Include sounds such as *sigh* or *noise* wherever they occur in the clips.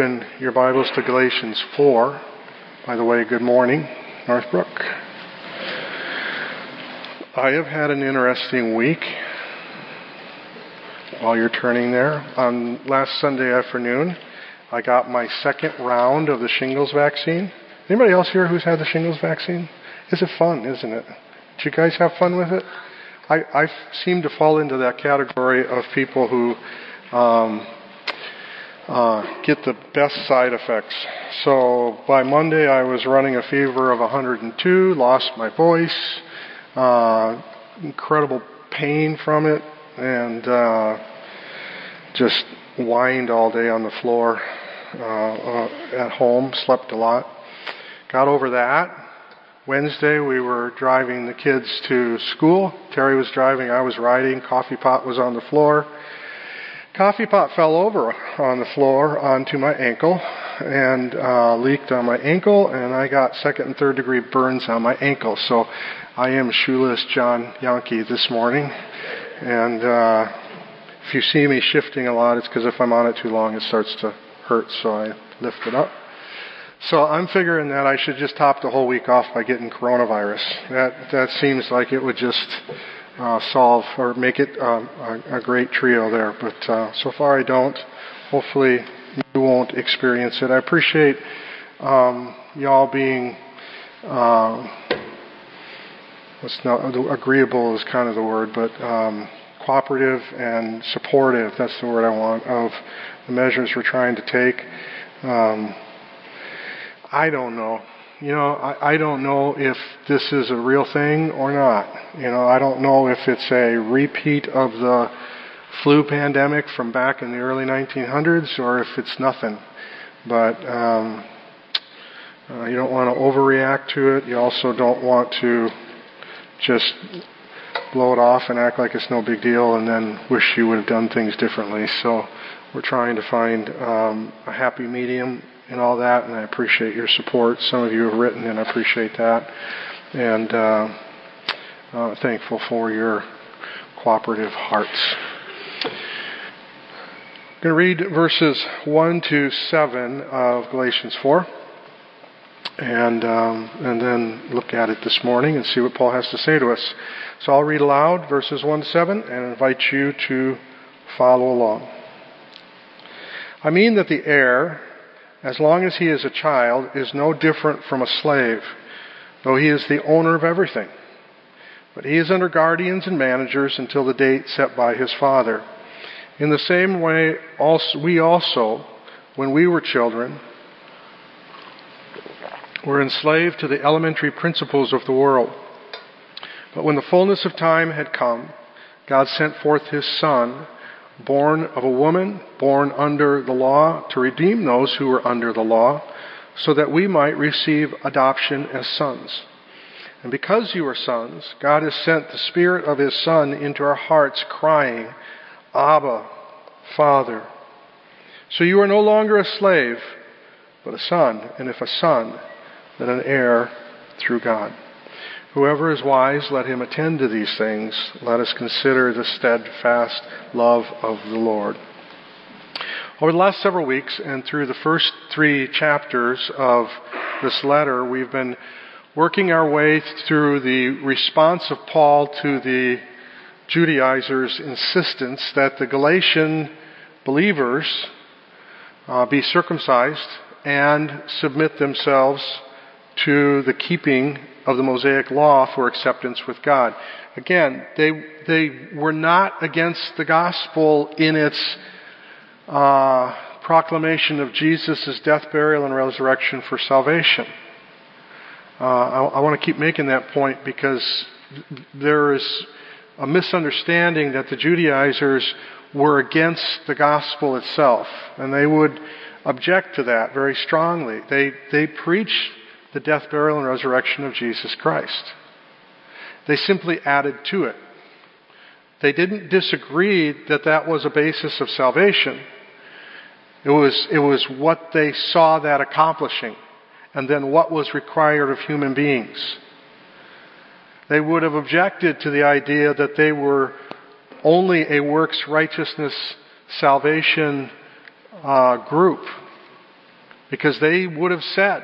open your Bibles to Galatians 4. By the way, good morning, Northbrook. I have had an interesting week while you're turning there. On last Sunday afternoon, I got my second round of the shingles vaccine. Anybody else here who's had the shingles vaccine? Is it fun, isn't it? Did you guys have fun with it? I, I seem to fall into that category of people who um, uh, get the best side effects. So by Monday, I was running a fever of 102, lost my voice, uh, incredible pain from it, and uh, just whined all day on the floor uh, uh, at home. Slept a lot. Got over that. Wednesday, we were driving the kids to school. Terry was driving, I was riding. Coffee pot was on the floor. Coffee pot fell over on the floor onto my ankle and uh, leaked on my ankle, and I got second and third degree burns on my ankle. So I am shoeless John Yankee this morning, and uh, if you see me shifting a lot, it's because if I'm on it too long, it starts to hurt. So I lift it up. So I'm figuring that I should just top the whole week off by getting coronavirus. That that seems like it would just uh, solve or make it um, a, a, great trio there. But uh, so far I don't. Hopefully you won't experience it. I appreciate um, y'all being uh, what's not agreeable is kind of the word, but um, cooperative and supportive. That's the word I want of the measures we're trying to take. Um, I don't know you know, I, I don't know if this is a real thing or not. You know, I don't know if it's a repeat of the flu pandemic from back in the early 1900s or if it's nothing. But um, uh, you don't want to overreact to it. You also don't want to just blow it off and act like it's no big deal and then wish you would have done things differently. So we're trying to find um, a happy medium and all that, and I appreciate your support. Some of you have written, and I appreciate that. And uh, uh, thankful for your cooperative hearts. I'm going to read verses 1 to 7 of Galatians 4 and um, and then look at it this morning and see what Paul has to say to us. So I'll read aloud verses 1 to 7 and invite you to follow along. I mean that the heir as long as he is a child, is no different from a slave, though he is the owner of everything. But he is under guardians and managers until the date set by his father. In the same way, also, we also, when we were children, were enslaved to the elementary principles of the world. But when the fullness of time had come, God sent forth his Son, born of a woman, born under the law, to redeem those who were under the law, so that we might receive adoption as sons. And because you are sons, God has sent the Spirit of His Son into our hearts, crying, Abba, Father. So you are no longer a slave, but a son, and if a son, then an heir through God. Whoever is wise, let him attend to these things. Let us consider the steadfast love of the Lord. Over the last several weeks and through the first three chapters of this letter, we've been working our way through the response of Paul to the Judaizers' insistence that the Galatian believers uh, be circumcised and submit themselves to the keeping of the Mosaic law for acceptance with God. Again, they, they were not against the gospel in its uh, proclamation of Jesus' death, burial, and resurrection for salvation. Uh, I, I want to keep making that point because there is a misunderstanding that the Judaizers were against the gospel itself, and they would object to that very strongly. They, they preached the death, burial, and resurrection of Jesus Christ. They simply added to it. They didn't disagree that that was a basis of salvation. It was, it was what they saw that accomplishing, and then what was required of human beings. They would have objected to the idea that they were only a works righteousness salvation uh, group Because they would have said,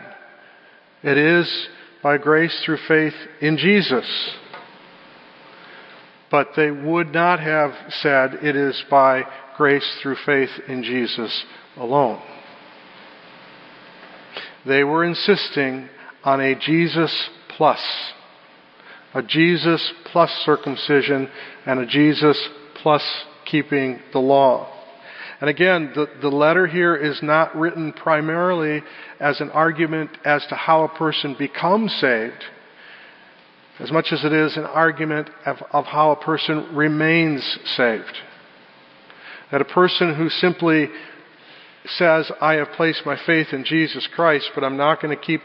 it is by grace through faith in Jesus. But they would not have said it is by grace through faith in Jesus alone. They were insisting on a Jesus plus. A Jesus plus circumcision and a Jesus plus keeping the law. And again, the, the letter here is not written primarily as an argument as to how a person becomes saved, as much as it is an argument of, of how a person remains saved. That a person who simply says, I have placed my faith in Jesus Christ, but I'm not going to keep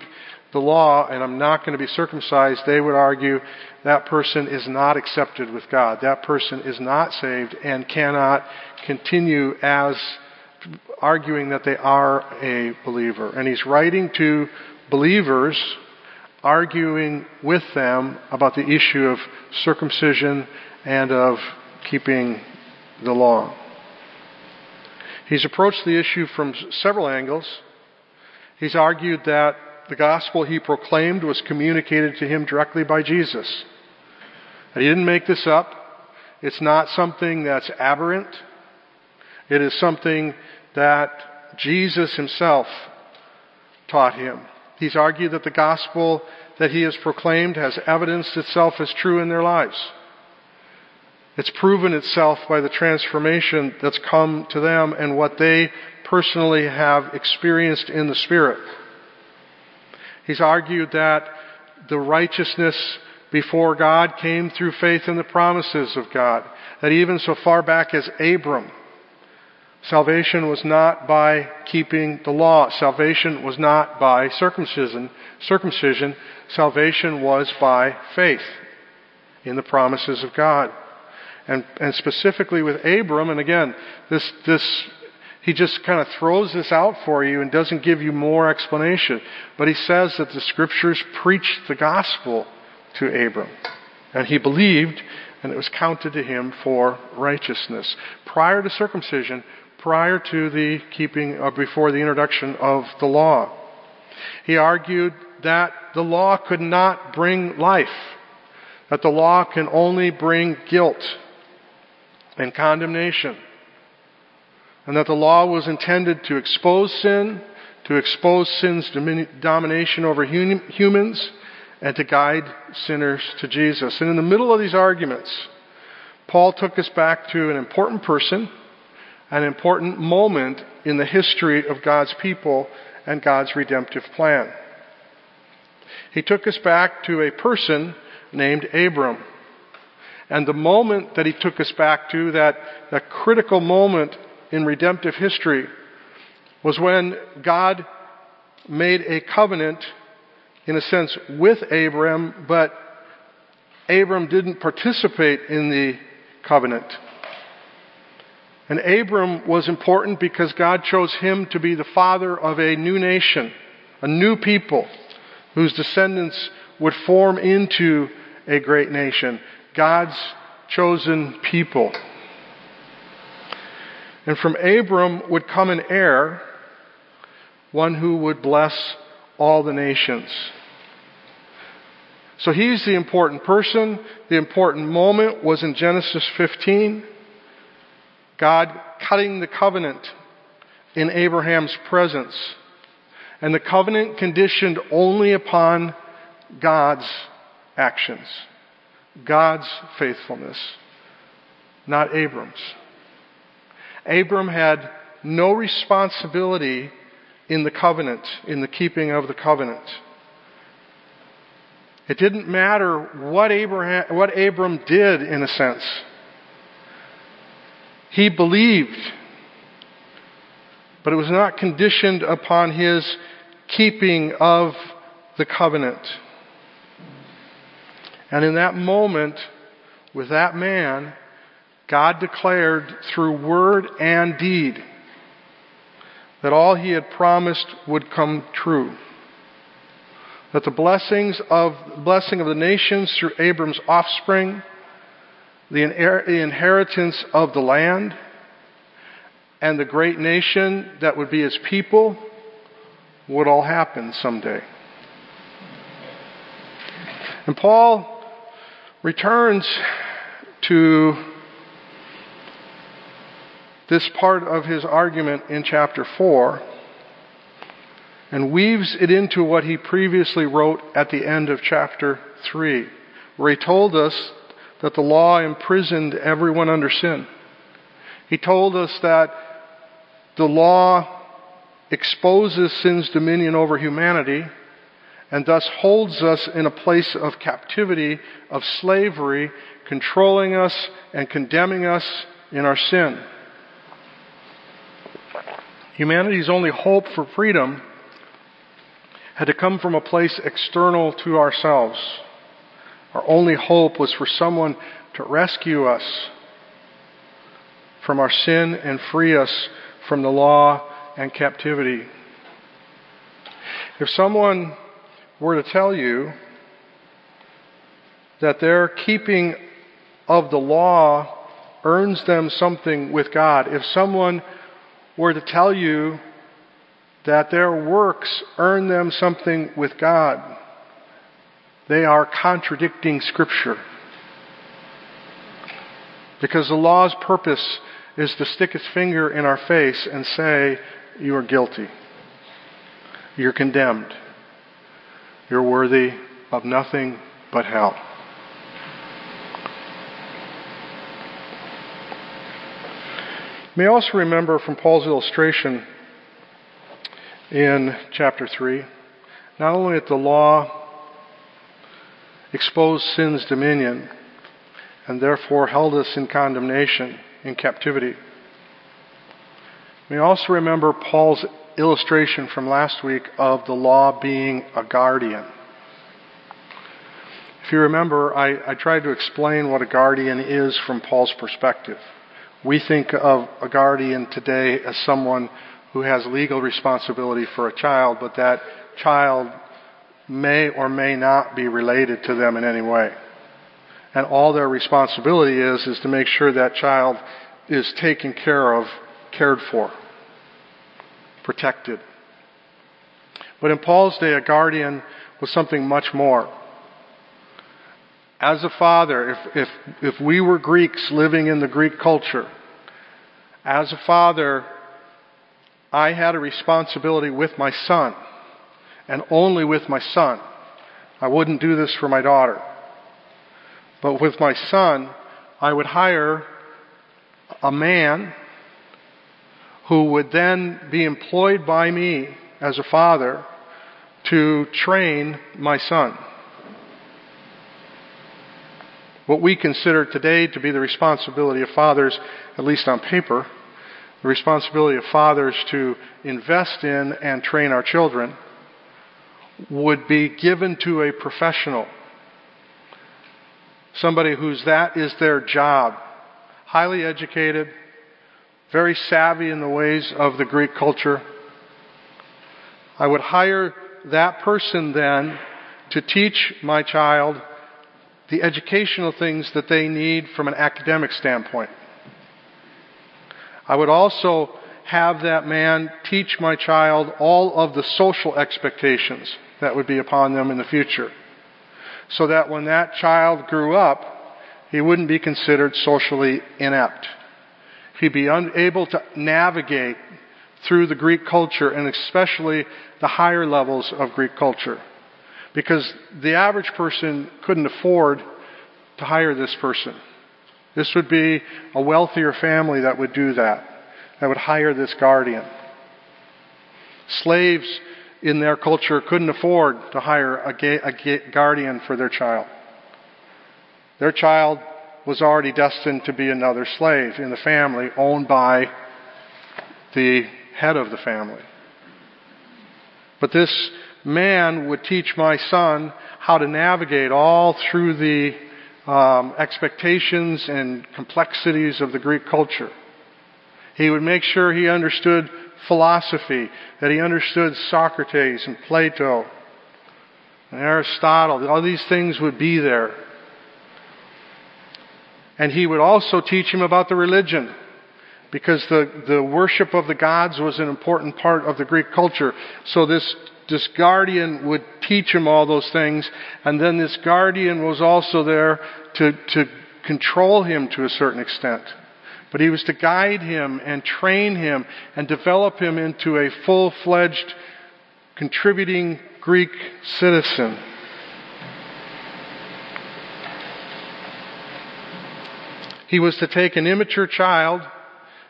the law and I'm not going to be circumcised, they would argue that person is not accepted with God. That person is not saved and cannot continue as arguing that they are a believer. And he's writing to believers, arguing with them about the issue of circumcision and of keeping the law. He's approached the issue from several angles. He's argued that the gospel he proclaimed was communicated to him directly by Jesus. And he didn't make this up. It's not something that's aberrant. It is something that Jesus himself taught him. He's argued that the gospel that he has proclaimed has evidenced itself as true in their lives. It's proven itself by the transformation that's come to them and what they personally have experienced in the Spirit. He's argued that the righteousness before God came through faith in the promises of God. That even so far back as Abram, salvation was not by keeping the law. Salvation was not by circumcision. Circumcision. Salvation was by faith in the promises of God and, and specifically with Abram, and again, this, this, he just kind of throws this out for you and doesn't give you more explanation. But he says that the scriptures preached the gospel to Abram. And he believed, and it was counted to him for righteousness. Prior to circumcision, prior to the keeping, uh, before the introduction of the law. He argued that the law could not bring life, that the law can only bring guilt and condemnation. And that the law was intended to expose sin, to expose sin's domination over humans, and to guide sinners to Jesus. And in the middle of these arguments, Paul took us back to an important person, an important moment in the history of God's people and God's redemptive plan. He took us back to a person named Abram. And the moment that he took us back to, that, that critical moment in redemptive history, was when God made a covenant, in a sense, with Abram, but Abram didn't participate in the covenant. And Abram was important because God chose him to be the father of a new nation, a new people, whose descendants would form into a great nation. God's chosen people. And from Abram would come an heir, one who would bless all the nations. So he's the important person. The important moment was in Genesis 15. God cutting the covenant in Abraham's presence. And the covenant conditioned only upon God's actions. God's faithfulness, not Abram's. Abram had no responsibility in the covenant, in the keeping of the covenant. It didn't matter what Abraham, what Abram did in a sense. He believed, but it was not conditioned upon his keeping of the covenant. And in that moment, with that man, God declared through word and deed that all he had promised would come true. That the blessings of blessing of the nations through Abram's offspring, the inheritance of the land, and the great nation that would be his people would all happen someday. And Paul returns to this part of his argument in chapter 4 and weaves it into what he previously wrote at the end of chapter 3, where he told us that the law imprisoned everyone under sin. He told us that the law exposes sin's dominion over humanity and thus holds us in a place of captivity, of slavery, controlling us and condemning us in our sin. Humanity's only hope for freedom had to come from a place external to ourselves. Our only hope was for someone to rescue us from our sin and free us from the law and captivity. If someone were to tell you that their keeping of the law earns them something with God, if someone were to tell you that their works earn them something with God, they are contradicting Scripture. Because the law's purpose is to stick its finger in our face and say, You are guilty. You're condemned. You're worthy of nothing but hell. May also remember from Paul's illustration in chapter 3 not only that the law exposed sin's dominion and therefore held us in condemnation, in captivity. We also remember Paul's illustration from last week of the law being a guardian. If you remember, I, I tried to explain what a guardian is from Paul's perspective. We think of a guardian today as someone who has legal responsibility for a child, but that child may or may not be related to them in any way. And all their responsibility is, is to make sure that child is taken care of, cared for, protected. But in Paul's day, a guardian was something much more. As a father, if, if, if we were Greeks living in the Greek culture, as a father, I had a responsibility with my son, and only with my son. I wouldn't do this for my daughter. But with my son, I would hire a man who would then be employed by me as a father to train my son what we consider today to be the responsibility of fathers, at least on paper, the responsibility of fathers to invest in and train our children, would be given to a professional. Somebody whose that is their job. Highly educated, very savvy in the ways of the Greek culture. I would hire that person then to teach my child the educational things that they need from an academic standpoint. I would also have that man teach my child all of the social expectations that would be upon them in the future. So that when that child grew up, he wouldn't be considered socially inept. He'd be unable to navigate through the Greek culture and especially the higher levels of Greek culture because the average person couldn't afford to hire this person. This would be a wealthier family that would do that, that would hire this guardian. Slaves in their culture couldn't afford to hire a, a guardian for their child. Their child was already destined to be another slave in the family owned by the head of the family. But this man would teach my son how to navigate all through the um, expectations and complexities of the Greek culture. He would make sure he understood philosophy, that he understood Socrates and Plato and Aristotle. All these things would be there. And he would also teach him about the religion because the, the worship of the gods was an important part of the Greek culture. So this, this guardian would teach him all those things, and then this guardian was also there to, to control him to a certain extent. But he was to guide him and train him and develop him into a full-fledged contributing Greek citizen. He was to take an immature child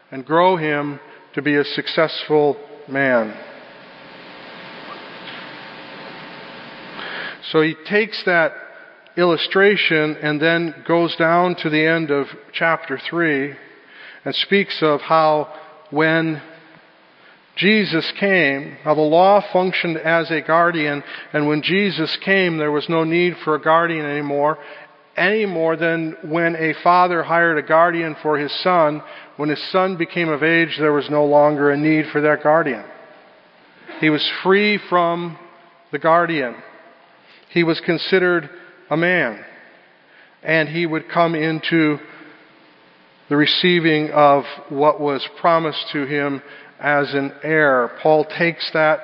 and grow him to be a successful man. So he takes that illustration and then goes down to the end of chapter 3 and speaks of how when Jesus came, how the law functioned as a guardian, and when Jesus came, there was no need for a guardian anymore, any more than when a father hired a guardian for his son. When his son became of age, there was no longer a need for that guardian. He was free from the guardian. He was considered a man. And he would come into the receiving of what was promised to him as an heir. Paul takes that,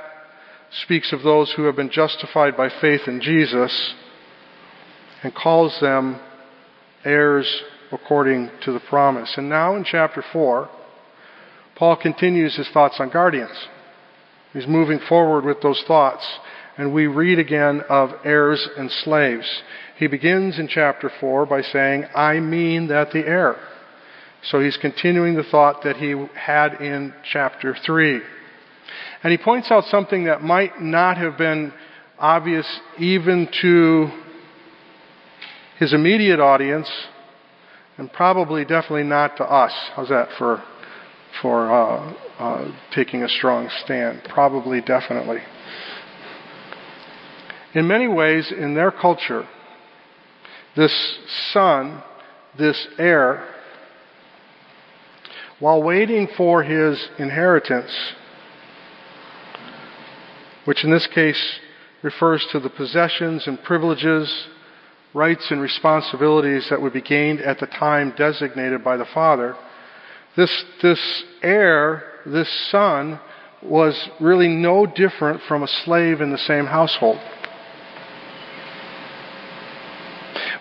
speaks of those who have been justified by faith in Jesus, and calls them heirs according to the promise. And now in chapter 4, Paul continues his thoughts on guardians. He's moving forward with those thoughts, and we read again of heirs and slaves. He begins in chapter 4 by saying, I mean that the heir. So he's continuing the thought that he had in chapter 3. And he points out something that might not have been obvious even to his immediate audience, and probably definitely not to us. How's that for for uh, uh, taking a strong stand? Probably, definitely. In many ways, in their culture, this son, this heir, while waiting for his inheritance, which in this case refers to the possessions and privileges, rights and responsibilities that would be gained at the time designated by the father, this, this heir, this son, was really no different from a slave in the same household.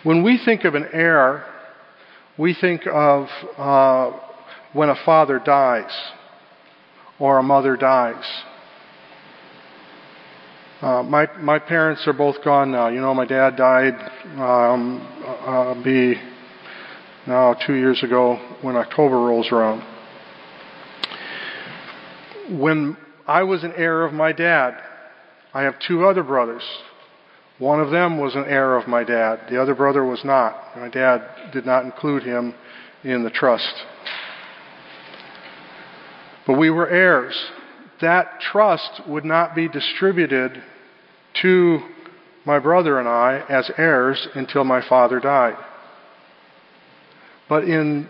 When we think of an heir, we think of uh, when a father dies or a mother dies. Uh, my my parents are both gone now. You know, my dad died um, uh, be now two years ago when October rolls around. When I was an heir of my dad, I have two other brothers. One of them was an heir of my dad. The other brother was not. My dad did not include him in the trust. But we were heirs. That trust would not be distributed to my brother and I as heirs until my father died. But in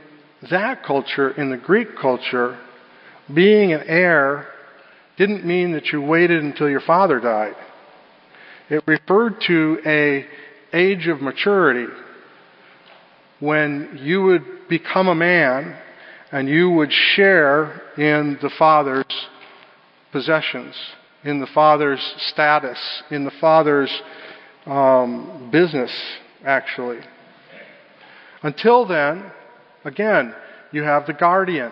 that culture, in the Greek culture, being an heir didn't mean that you waited until your father died. It referred to a age of maturity when you would become a man and you would share in the Father's possessions, in the Father's status, in the Father's um, business, actually. Until then, again, you have the guardian.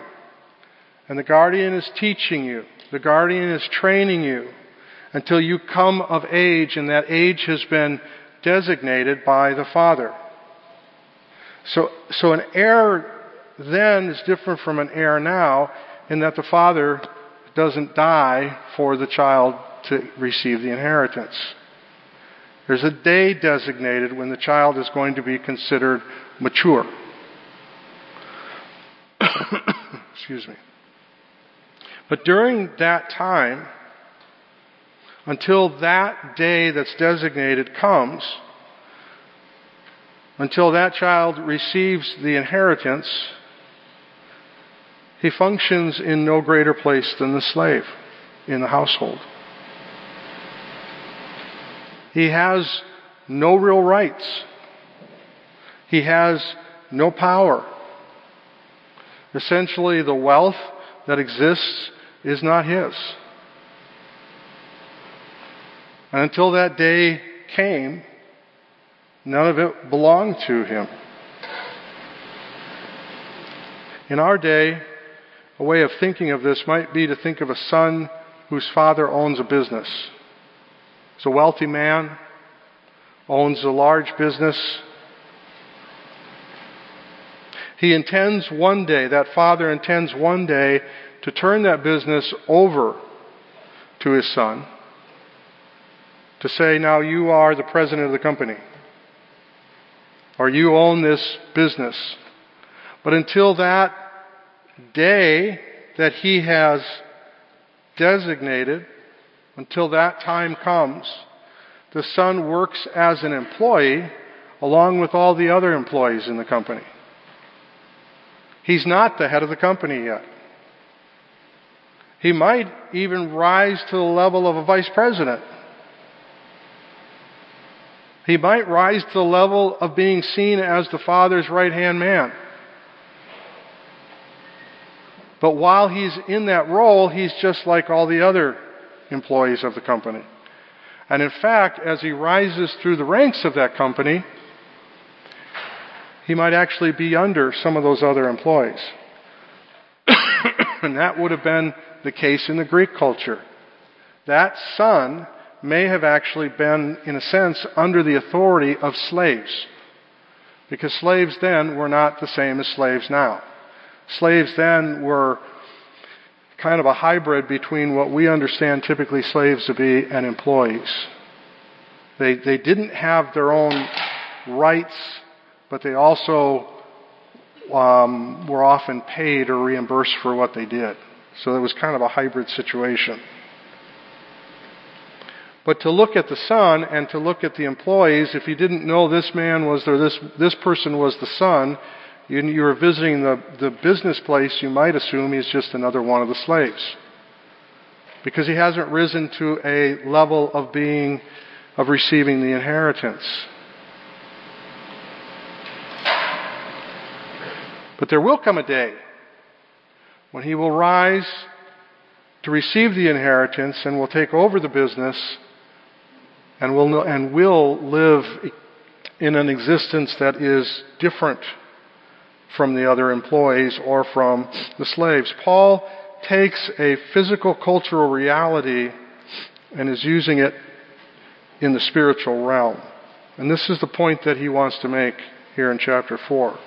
And the guardian is teaching you. The guardian is training you until you come of age, and that age has been designated by the Father. So, so an heir then is different from an heir now in that the father doesn't die for the child to receive the inheritance. There's a day designated when the child is going to be considered mature. *coughs* Excuse me. But during that time, until that day that's designated comes, until that child receives the inheritance, he functions in no greater place than the slave in the household. He has no real rights. He has no power. Essentially, the wealth that exists is not his. And until that day came, none of it belonged to him. In our day, a way of thinking of this might be to think of a son whose father owns a business. He's a wealthy man, owns a large business. He intends one day, that father intends one day to turn that business over to his son, to say, now you are the president of the company, or you own this business. But until that day that he has designated, until that time comes, the son works as an employee along with all the other employees in the company. He's not the head of the company yet. He might even rise to the level of a vice president. He might rise to the level of being seen as the Father's right hand man. But while he's in that role, he's just like all the other employees of the company. And in fact, as he rises through the ranks of that company, he might actually be under some of those other employees. *coughs* and that would have been the case in the Greek culture. That son may have actually been, in a sense, under the authority of slaves. Because slaves then were not the same as slaves now. Slaves then were kind of a hybrid between what we understand typically slaves to be and employees. They, they didn't have their own rights, but they also um, were often paid or reimbursed for what they did. So it was kind of a hybrid situation. But to look at the son and to look at the employees, if you didn't know this man was or this this person was the son, you were visiting the, the business place, you might assume he's just another one of the slaves. Because he hasn't risen to a level of being, of receiving the inheritance. But there will come a day when he will rise to receive the inheritance and will take over the business and will, and will live in an existence that is different from the other employees or from the slaves. Paul takes a physical cultural reality and is using it in the spiritual realm. And this is the point that he wants to make here in chapter 4.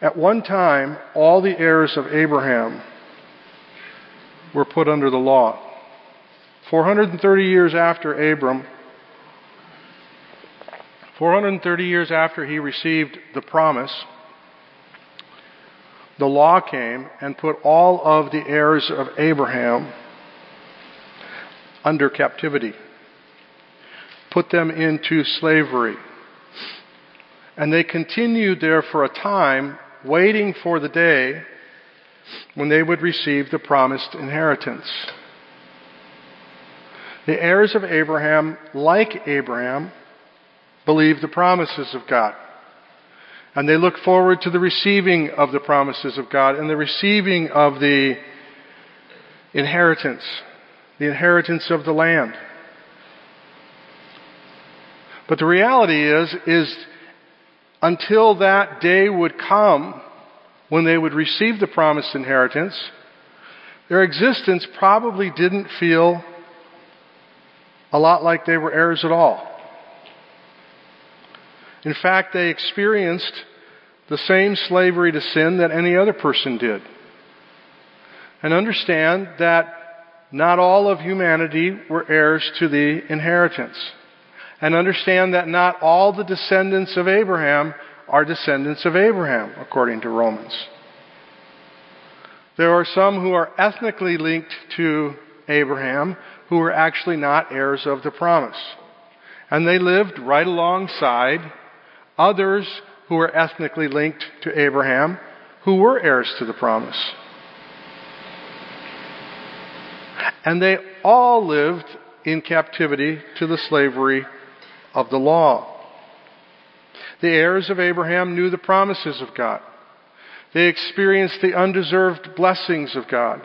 At one time, all the heirs of Abraham were put under the law. 430 years after Abram, 430 years after he received the promise, the law came and put all of the heirs of Abraham under captivity, put them into slavery. And they continued there for a time waiting for the day when they would receive the promised inheritance. The heirs of Abraham, like Abraham, believed the promises of God. And they look forward to the receiving of the promises of God and the receiving of the inheritance, the inheritance of the land. But the reality is, is until that day would come when they would receive the promised inheritance, their existence probably didn't feel a lot like they were heirs at all. In fact, they experienced the same slavery to sin that any other person did. And understand that not all of humanity were heirs to the inheritance and understand that not all the descendants of Abraham are descendants of Abraham, according to Romans. There are some who are ethnically linked to Abraham who were actually not heirs of the promise. And they lived right alongside others who were ethnically linked to Abraham who were heirs to the promise. And they all lived in captivity to the slavery of the law. The heirs of Abraham knew the promises of God. They experienced the undeserved blessings of God.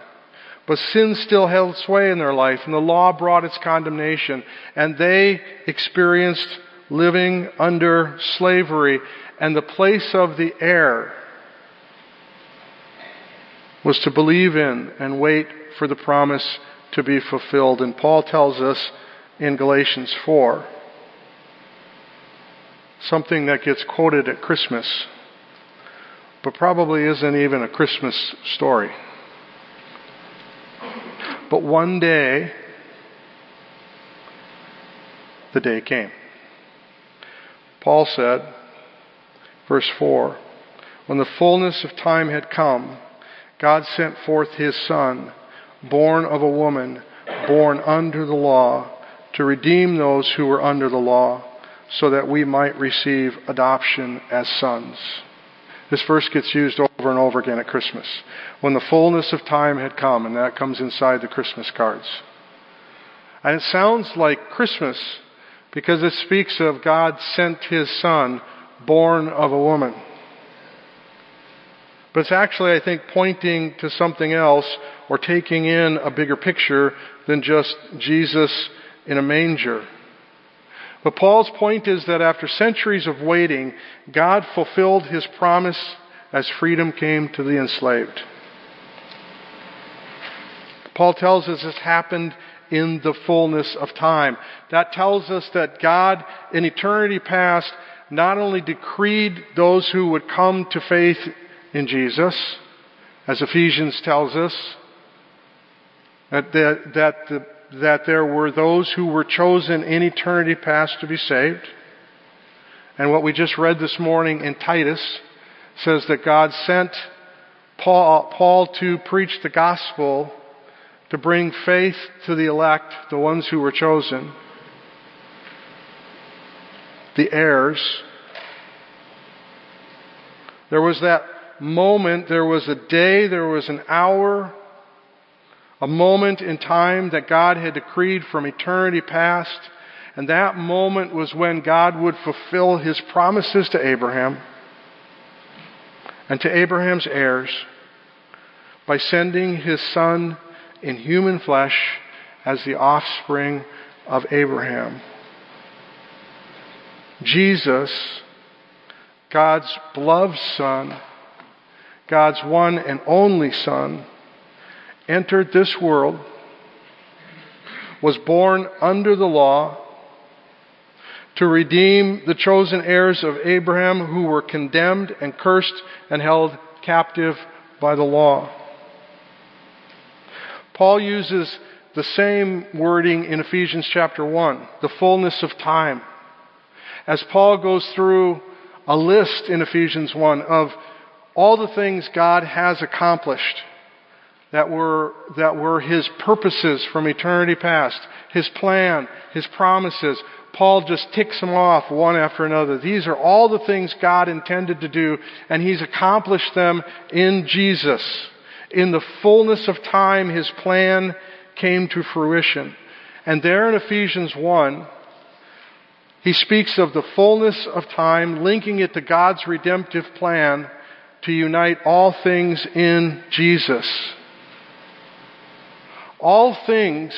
But sin still held sway in their life, and the law brought its condemnation, and they experienced living under slavery, and the place of the heir was to believe in and wait for the promise to be fulfilled. And Paul tells us in Galatians 4 something that gets quoted at Christmas, but probably isn't even a Christmas story. But one day, the day came. Paul said, verse 4, when the fullness of time had come, God sent forth his Son, born of a woman, born under the law, to redeem those who were under the law, so that we might receive adoption as sons. This verse gets used over and over again at Christmas. When the fullness of time had come, and that comes inside the Christmas cards. And it sounds like Christmas because it speaks of God sent his son, born of a woman. But it's actually, I think, pointing to something else or taking in a bigger picture than just Jesus in a manger. But Paul's point is that after centuries of waiting, God fulfilled his promise as freedom came to the enslaved. Paul tells us this happened in the fullness of time. That tells us that God, in eternity past, not only decreed those who would come to faith in Jesus, as Ephesians tells us, that, that, that the that there were those who were chosen in eternity past to be saved. And what we just read this morning in Titus says that God sent Paul, Paul to preach the gospel to bring faith to the elect, the ones who were chosen, the heirs. There was that moment, there was a day, there was an hour a moment in time that God had decreed from eternity past. And that moment was when God would fulfill his promises to Abraham and to Abraham's heirs by sending his son in human flesh as the offspring of Abraham. Jesus, God's beloved son, God's one and only son, entered this world, was born under the law to redeem the chosen heirs of Abraham who were condemned and cursed and held captive by the law. Paul uses the same wording in Ephesians chapter 1, the fullness of time. As Paul goes through a list in Ephesians 1 of all the things God has accomplished that were, that were His purposes from eternity past, His plan, His promises. Paul just ticks them off one after another. These are all the things God intended to do, and He's accomplished them in Jesus. In the fullness of time, His plan came to fruition. And there in Ephesians 1, he speaks of the fullness of time, linking it to God's redemptive plan to unite all things in Jesus. All things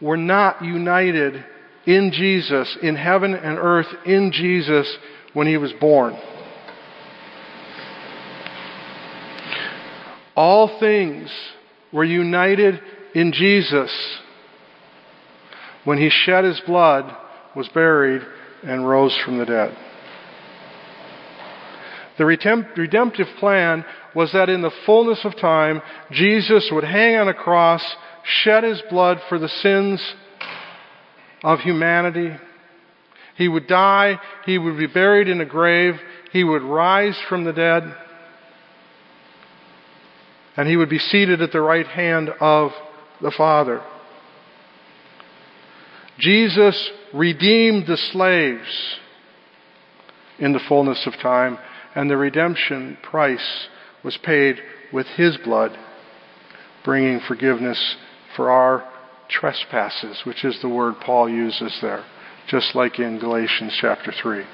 were not united in Jesus, in heaven and earth, in Jesus when he was born. All things were united in Jesus when he shed his blood, was buried, and rose from the dead. The redemptive plan was that in the fullness of time, Jesus would hang on a cross shed his blood for the sins of humanity. He would die. He would be buried in a grave. He would rise from the dead. And he would be seated at the right hand of the Father. Jesus redeemed the slaves in the fullness of time, and the redemption price was paid with his blood, bringing forgiveness for our trespasses, which is the word Paul uses there, just like in Galatians chapter 3.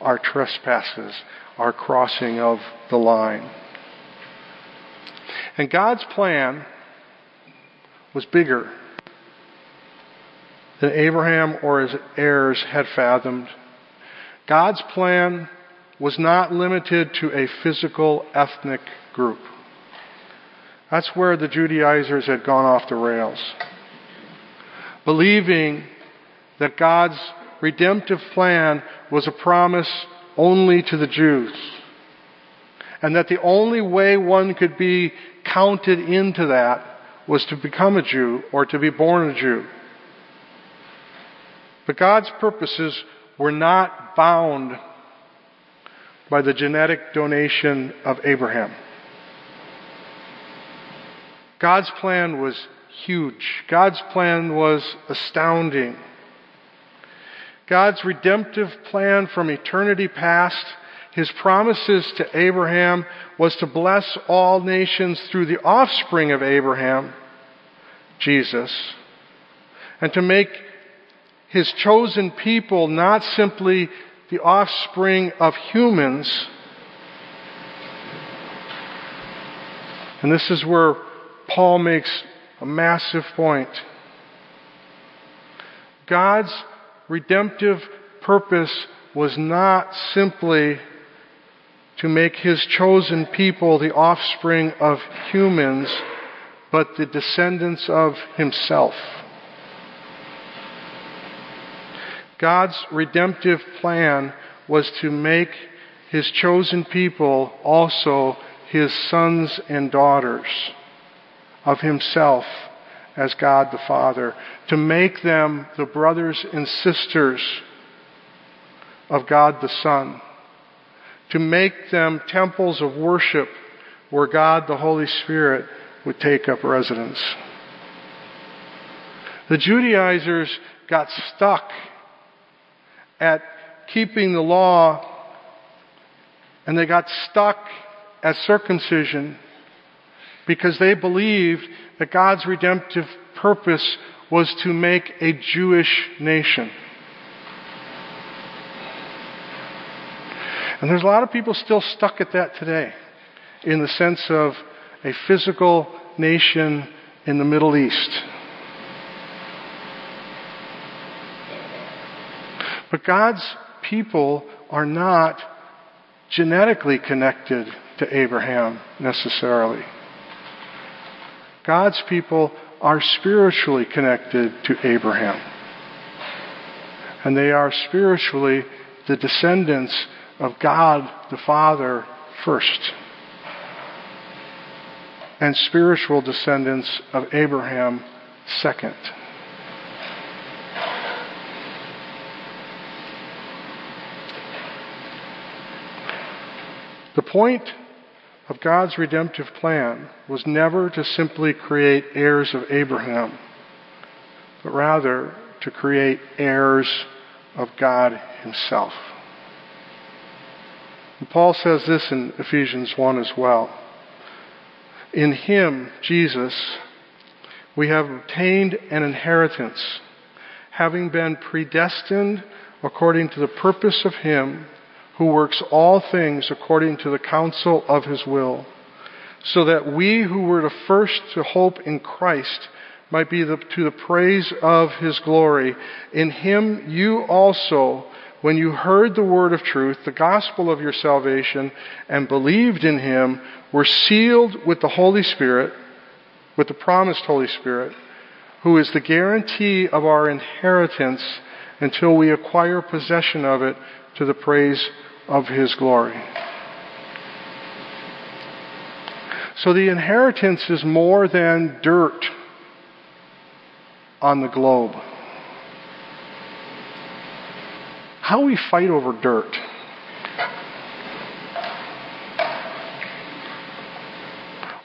Our trespasses, our crossing of the line. And God's plan was bigger than Abraham or his heirs had fathomed. God's plan was not limited to a physical ethnic group. That's where the Judaizers had gone off the rails. Believing that God's redemptive plan was a promise only to the Jews. And that the only way one could be counted into that was to become a Jew or to be born a Jew. But God's purposes were not bound by the genetic donation of Abraham. God's plan was huge. God's plan was astounding. God's redemptive plan from eternity past, His promises to Abraham was to bless all nations through the offspring of Abraham, Jesus, and to make His chosen people not simply the offspring of humans, and this is where Paul makes a massive point. God's redemptive purpose was not simply to make his chosen people the offspring of humans, but the descendants of himself. God's redemptive plan was to make his chosen people also his sons and daughters of himself as God the Father, to make them the brothers and sisters of God the Son, to make them temples of worship where God the Holy Spirit would take up residence. The Judaizers got stuck at keeping the law and they got stuck at circumcision because they believed that God's redemptive purpose was to make a Jewish nation. And there's a lot of people still stuck at that today in the sense of a physical nation in the Middle East. But God's people are not genetically connected to Abraham necessarily. God's people are spiritually connected to Abraham. And they are spiritually the descendants of God the Father first. And spiritual descendants of Abraham second. The point of God's redemptive plan was never to simply create heirs of Abraham, but rather to create heirs of God Himself. And Paul says this in Ephesians 1 as well. In Him, Jesus, we have obtained an inheritance, having been predestined according to the purpose of Him who works all things according to the counsel of his will, so that we who were the first to hope in Christ might be the, to the praise of his glory. In him you also, when you heard the word of truth, the gospel of your salvation, and believed in him, were sealed with the Holy Spirit, with the promised Holy Spirit, who is the guarantee of our inheritance until we acquire possession of it to the praise of His glory. So the inheritance is more than dirt on the globe. How we fight over dirt.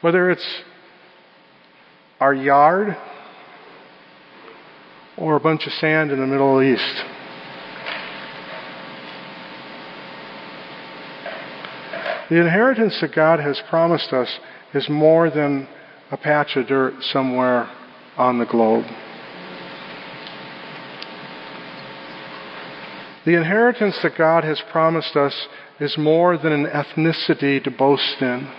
Whether it's our yard or a bunch of sand in the Middle East. The inheritance that God has promised us is more than a patch of dirt somewhere on the globe. The inheritance that God has promised us is more than an ethnicity to boast in.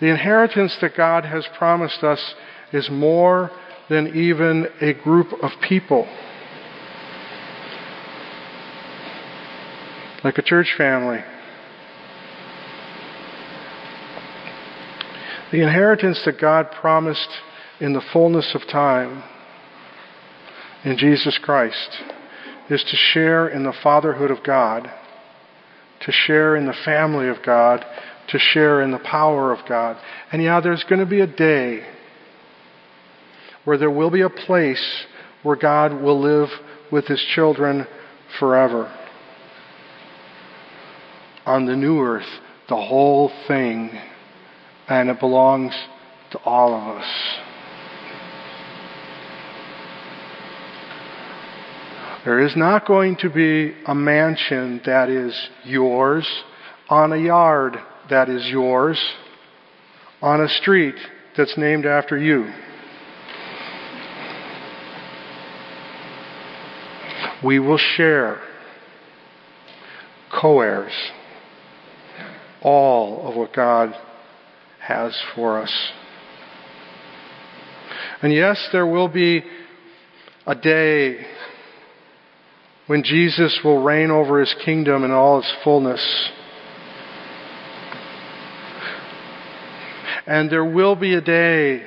The inheritance that God has promised us is more than even a group of people. Like a church family. The inheritance that God promised in the fullness of time in Jesus Christ is to share in the fatherhood of God, to share in the family of God, to share in the power of God. And yeah, there's going to be a day where there will be a place where God will live with his children forever. On the new earth, the whole thing, and it belongs to all of us. There is not going to be a mansion that is yours on a yard that is yours on a street that's named after you. We will share co heirs all of what God has for us. And yes, there will be a day when Jesus will reign over his kingdom in all its fullness. And there will be a day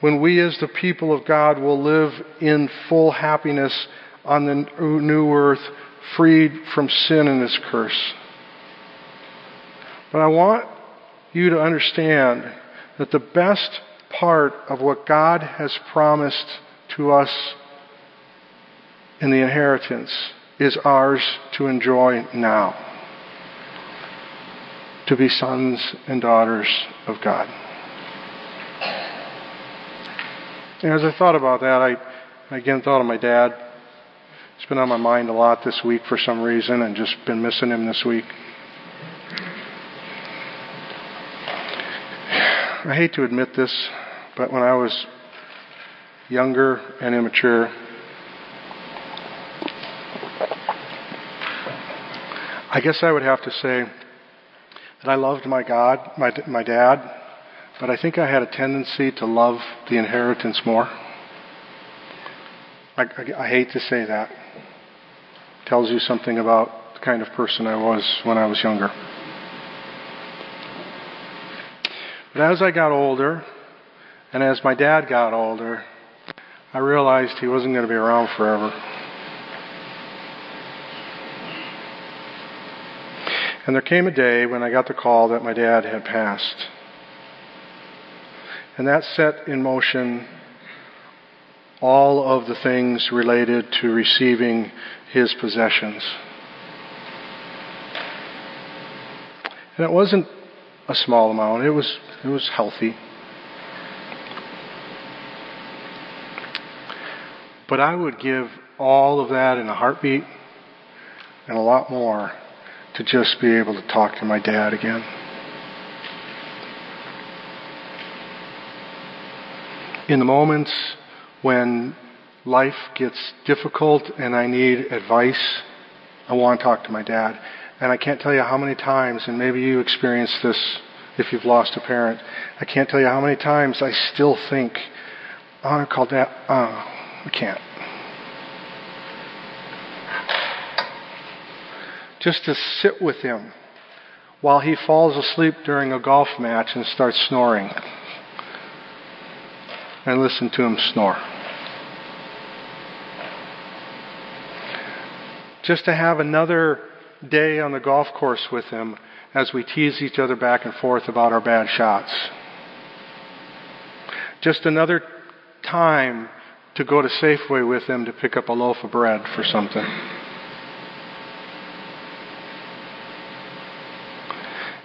when we as the people of God will live in full happiness on the new earth, freed from sin and its curse. But I want you to understand that the best part of what God has promised to us in the inheritance is ours to enjoy now. To be sons and daughters of God. And as I thought about that, I again thought of my dad. It's been on my mind a lot this week for some reason and just been missing him this week. I hate to admit this, but when I was younger and immature, I guess I would have to say that I loved my God, my, my dad, but I think I had a tendency to love the inheritance more. I, I, I hate to say that. It tells you something about the kind of person I was when I was younger. But as I got older, and as my dad got older, I realized he wasn't going to be around forever. And there came a day when I got the call that my dad had passed. And that set in motion all of the things related to receiving his possessions. And it wasn't a small amount, it was, it was healthy. But I would give all of that in a heartbeat and a lot more to just be able to talk to my dad again. In the moments when life gets difficult and I need advice, I want to talk to my dad. And I can't tell you how many times, and maybe you experienced this if you've lost a parent, I can't tell you how many times I still think, oh, I call dad, oh, I can't. just to sit with him while he falls asleep during a golf match and starts snoring. And listen to him snore. Just to have another day on the golf course with him as we tease each other back and forth about our bad shots. Just another time to go to Safeway with him to pick up a loaf of bread for something.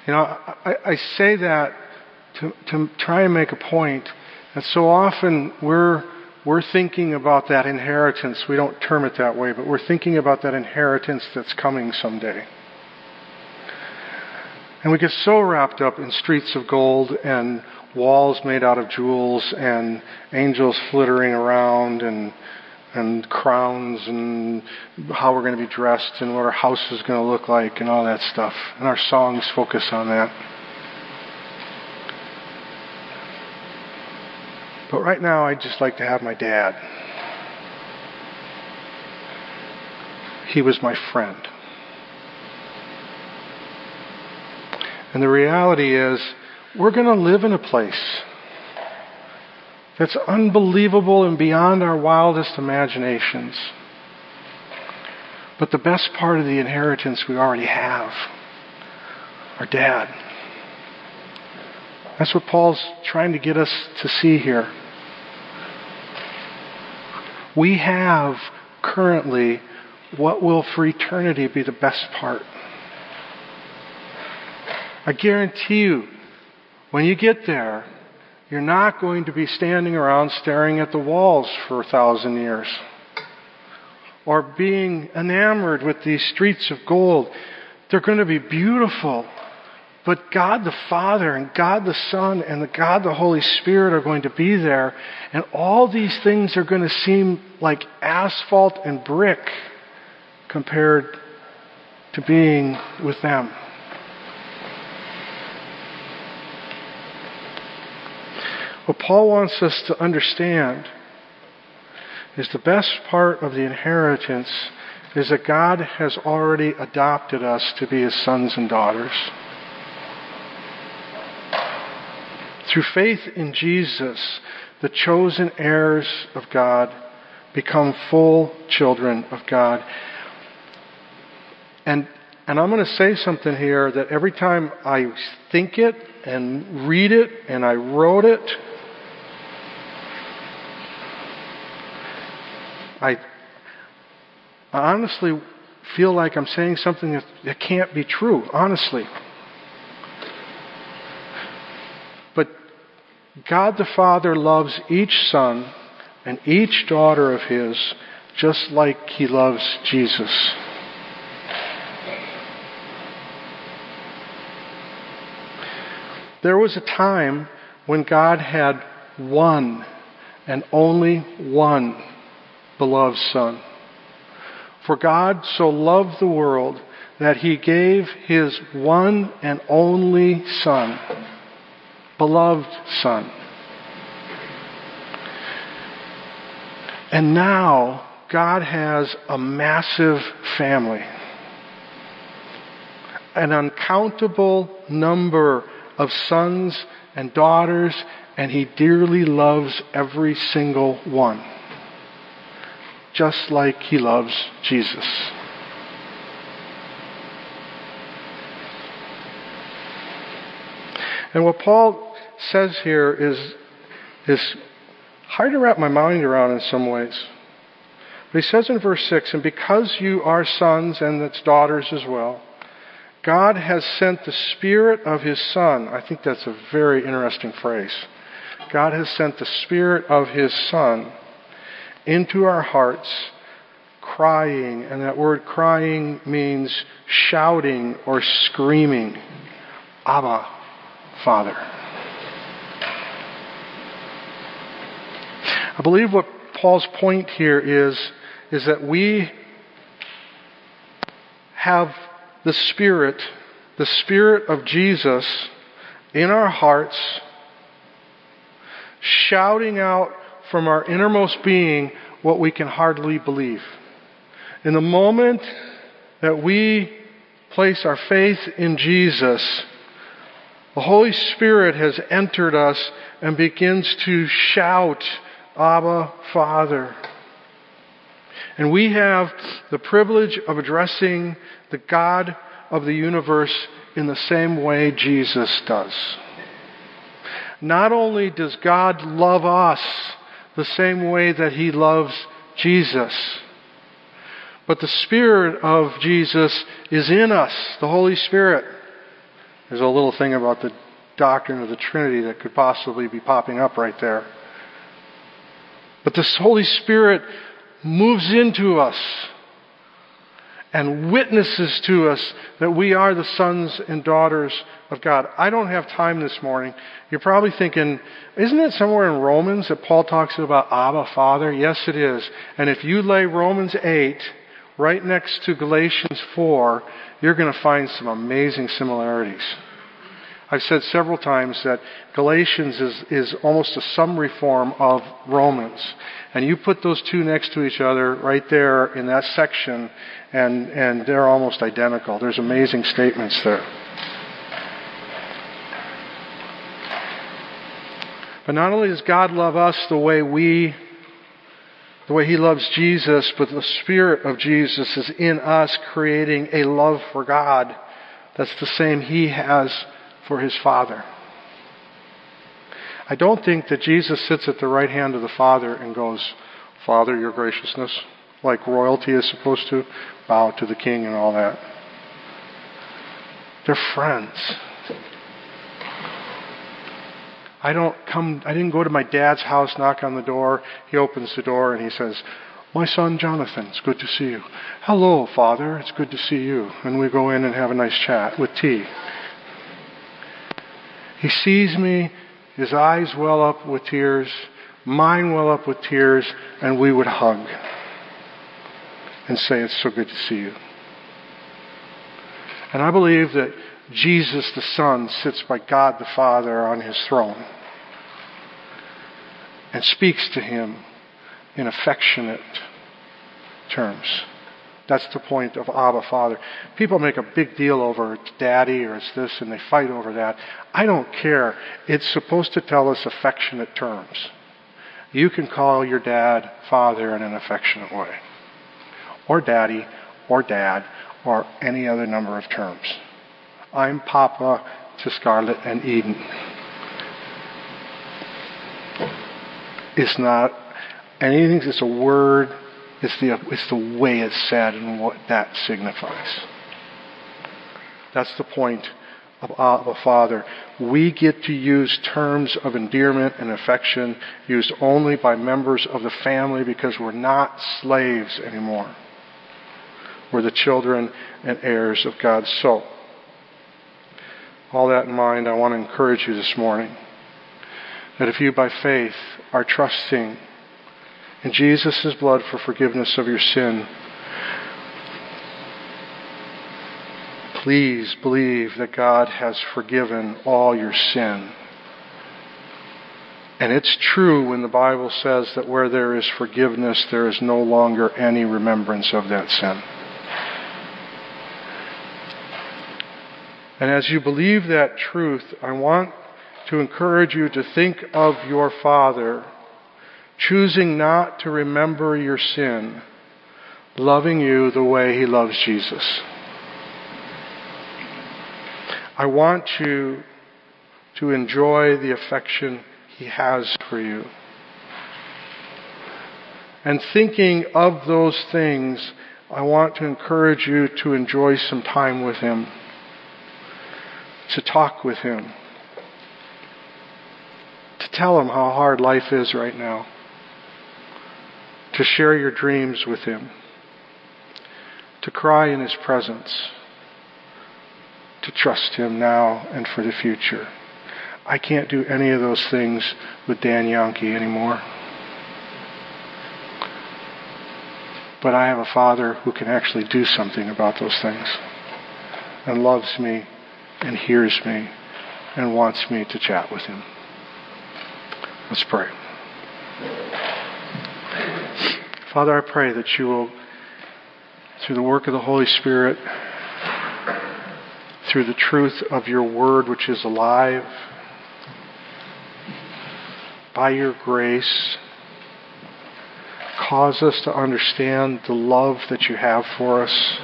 You know, I, I say that to, to try and make a point that so often we're, we're thinking about that inheritance. We don't term it that way, but we're thinking about that inheritance that's coming someday. And we get so wrapped up in streets of gold and walls made out of jewels and angels flittering around and and crowns and how we're going to be dressed and what our house is going to look like and all that stuff. And our songs focus on that. But right now, I'd just like to have my dad. He was my friend. And the reality is, we're going to live in a place that's unbelievable and beyond our wildest imaginations. But the best part of the inheritance we already have our dad. That's what Paul's trying to get us to see here. We have currently what will for eternity be the best part. I guarantee you, when you get there, you're not going to be standing around staring at the walls for a thousand years or being enamored with these streets of gold. They're going to be beautiful. But God the Father and God the Son and the God the Holy Spirit are going to be there, and all these things are going to seem like asphalt and brick compared to being with them. What Paul wants us to understand is the best part of the inheritance is that God has already adopted us to be his sons and daughters. Through faith in Jesus, the chosen heirs of God become full children of God. And, and I'm going to say something here that every time I think it and read it and I wrote it, I, I honestly feel like I'm saying something that, that can't be true, honestly. God the Father loves each son and each daughter of His just like He loves Jesus. There was a time when God had one and only one beloved Son. For God so loved the world that he gave his one and only Son, beloved Son. And now God has a massive family. An uncountable number of sons and daughters, and he dearly loves every single one just like he loves Jesus. And what Paul says here is, is hard to wrap my mind around in some ways. But he says in verse 6, and because you are sons and its daughters as well, God has sent the Spirit of His Son. I think that's a very interesting phrase. God has sent the Spirit of His Son into our hearts, crying, and that word crying means shouting or screaming, Abba, Father. I believe what Paul's point here is, is that we have the Spirit, the Spirit of Jesus in our hearts, shouting out from our innermost being what we can hardly believe. In the moment that we place our faith in Jesus, the Holy Spirit has entered us and begins to shout, Abba, Father. And we have the privilege of addressing the God of the universe in the same way Jesus does. Not only does God love us, the same way that he loves Jesus. But the Spirit of Jesus is in us, the Holy Spirit. There's a little thing about the doctrine of the Trinity that could possibly be popping up right there. But this Holy Spirit moves into us and witnesses to us that we are the sons and daughters of God. I don't have time this morning. You're probably thinking, isn't it somewhere in Romans that Paul talks about Abba, Father? Yes, it is. And if you lay Romans 8 right next to Galatians 4, you're going to find some amazing similarities. I've said several times that Galatians is, is almost a summary form of Romans. And you put those two next to each other right there in that section, and, and they're almost identical. There's amazing statements there. But not only does God love us the way we, the way He loves Jesus, but the Spirit of Jesus is in us creating a love for God that's the same He has for his Father. I don't think that Jesus sits at the right hand of the Father and goes, Father, your graciousness, like royalty is supposed to bow to the king and all that. They're friends. I don't come, I didn't go to my dad's house, knock on the door. He opens the door and he says, my son Jonathan, it's good to see you. Hello, father, it's good to see you. And we go in and have a nice chat with tea. He sees me, his eyes well up with tears, mine well up with tears, and we would hug and say, It's so good to see you. And I believe that Jesus the Son sits by God the Father on his throne and speaks to him in affectionate terms. That's the point of Abba Father. People make a big deal over it's daddy or it's this and they fight over that. I don't care. It's supposed to tell us affectionate terms. You can call your dad father in an affectionate way. Or daddy, or dad, or any other number of terms. I'm Papa to Scarlett and Eden. It's not anything, it's a word it's the, it's the way it's said and what that signifies. That's the point of uh, Abba Father. We get to use terms of endearment and affection used only by members of the family because we're not slaves anymore. We're the children and heirs of God's soul. All that in mind, I want to encourage you this morning that if you by faith are trusting in Jesus' blood for forgiveness of your sin. Please believe that God has forgiven all your sin. And it's true when the Bible says that where there is forgiveness, there is no longer any remembrance of that sin. And as you believe that truth, I want to encourage you to think of your Father choosing not to remember your sin, loving you the way he loves Jesus. I want you to enjoy the affection he has for you. And thinking of those things, I want to encourage you to enjoy some time with him, to talk with him, to tell him how hard life is right now to share your dreams with Him, to cry in His presence, to trust Him now and for the future. I can't do any of those things with Dan Yankee anymore. But I have a Father who can actually do something about those things and loves me and hears me and wants me to chat with Him. Let's pray. Father, I pray that you will, through the work of the Holy Spirit, through the truth of your word, which is alive, by your grace, cause us to understand the love that you have for us.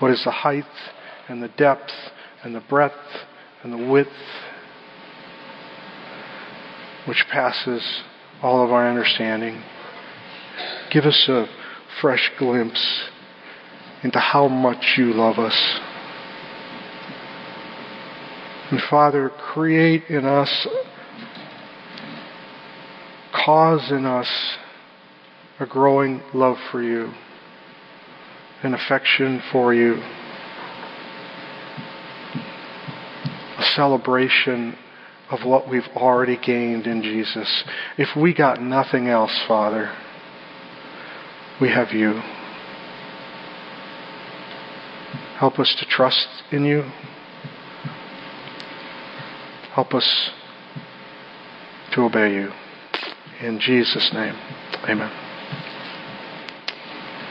What is the height and the depth and the breadth and the width which passes all of our understanding. Give us a fresh glimpse into how much you love us. And Father, create in us, cause in us a growing love for you, an affection for you, a celebration of what we've already gained in Jesus. If we got nothing else, Father, we have you. Help us to trust in you. Help us to obey you. In Jesus' name, amen.